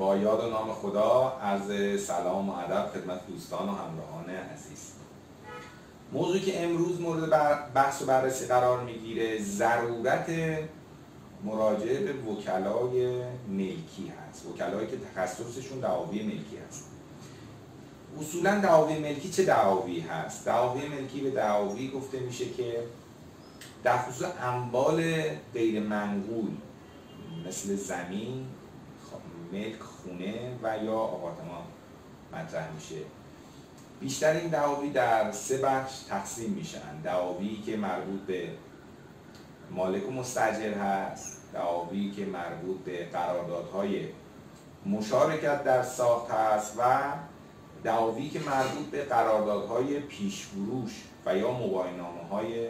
با یاد و نام خدا عرض سلام و ادب خدمت دوستان و همراهان عزیز. موضوعی که امروز مورد بحث و بررسی قرار می‌گیره ضرورت مراجعه به وکلای ملکی هست. وکلایی که تخصصشون دعاوی ملکی هست. اصولا دعاوی ملکی چه دعاوی هست؟ دعاوی ملکی به دعاوی گفته میشه که در خصوص اموال غیر منقول مثل زمین ملک خونه و یا آپارتمان مطرح میشه. بیشتر این دعاوی در سه بخش تقسیم میشن. دعاوی که مربوط به مالک و مستجر هست دعاوی که مربوط به قراردادهای مشارکت در ساخت هست و دعاوی که مربوط به قراردادهای پیشفروش و یا مباینامه های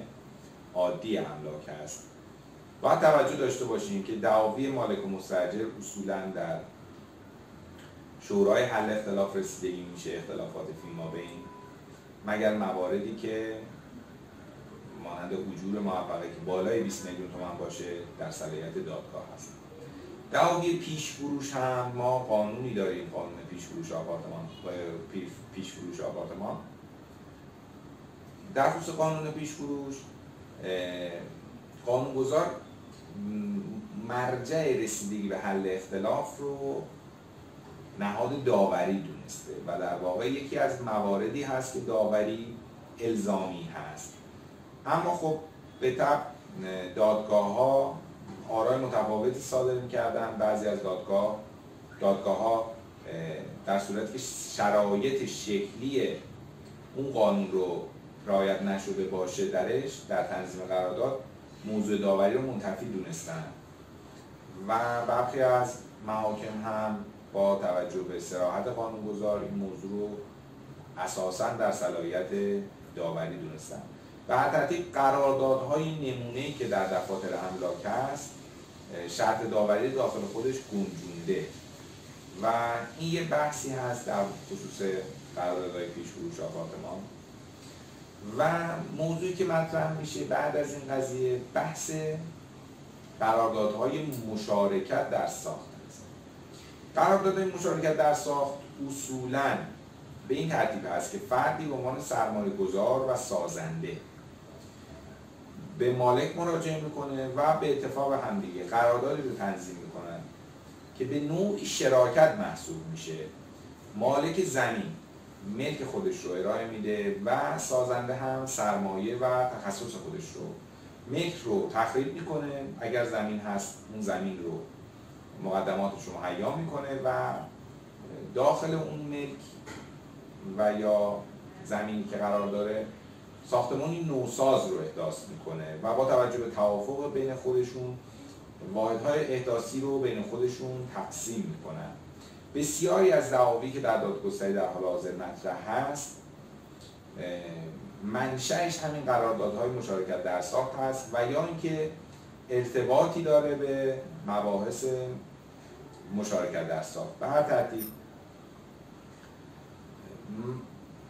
عادی املاک است باید توجه داشته باشیم که دعاوی مالک و مستجر اصولا در شورای حل اختلاف رسیدگی میشه اختلافات فیما بین مگر مواردی که مانند حجور موفقه که بالای 20 میلیون تومن باشه در صلاحیت دادگاه هست. دعاوی پیش فروش هم ما قانونی داریم قانون پیش فروش آپارتمان پیش فروش آپارتمان. در خصوص قانون پیش فروش قانونگذار مرجع رسیدگی به حل اختلاف رو نهاد داوری دونسته و در واقع یکی از مواردی هست که داوری الزامی هست. اما خب به طب دادگاه ها آرای متفاوتی صادر می‌کردن. بعضی از دادگاه دادگاه ها در صورتی که شرایط شکلی اون قانون رو رعایت نشده باشه درش در تنظیم قرارداد موضوع داوری رو منتفی دونستن. و برخی از محاکم هم با توجه به سراحت قانونگذار این موضوع رو اساسا در صلاحیت داوری دونستن. به هر ترتیب قراردادهای نمونه که در دفاتر املاک هست شرط داوری داخل خودش گنجونده. و این یه بحثی هست در خصوص قراردادهای پیش فروش آپارتمان. و موضوعی که مطرح میشه بعد از این قضیه بحث قراردادهای مشارکت در ساخت. است قراردادهای مشارکت در ساخت اصولا به این ترتیب هست که فردی به عنوان سرمایه گذار و سازنده به مالک مراجعه می‌کنه و به اتفاق همدیگه قراردادی رو تنظیم می‌کنن که به نوعی شراکت محسوب میشه. مالک زمین ملک خودش رو ارائه میده و سازنده هم سرمایه و تخصص خودش رو ملک رو تخریب می‌کنه. اگر زمین هست اون زمین رو مقدماتش رو مهیا می‌کنه و داخل اون ملک و یا زمینی که قرار داره ساختمانی نوساز رو احداث می‌کنه و با توجه به توافق بین خودشون واحدهای احداثی رو بین خودشون تقسیم می‌کنن. بسیاری از دعاوی که در دادگستری در حال حاضر مطرح هست منشأش همین قراردادهای مشارکت در ساخت هست و یا اینکه ارتباطی داره به مباحث مشارکت در ساخت. به هر ترتیب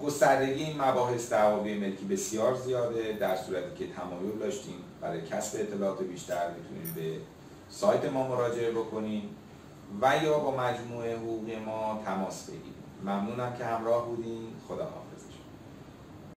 گستردگی این مباحث دعاوی ملکی بسیار زیاده در صورتی که تمایل داشتیم برای کسب اطلاعات بیشتر می‌تونید به سایت ما مراجعه بکنید و یا با مجموعه حقوقی ما تماس بگیرید ممنونم که همراه بودین. خدا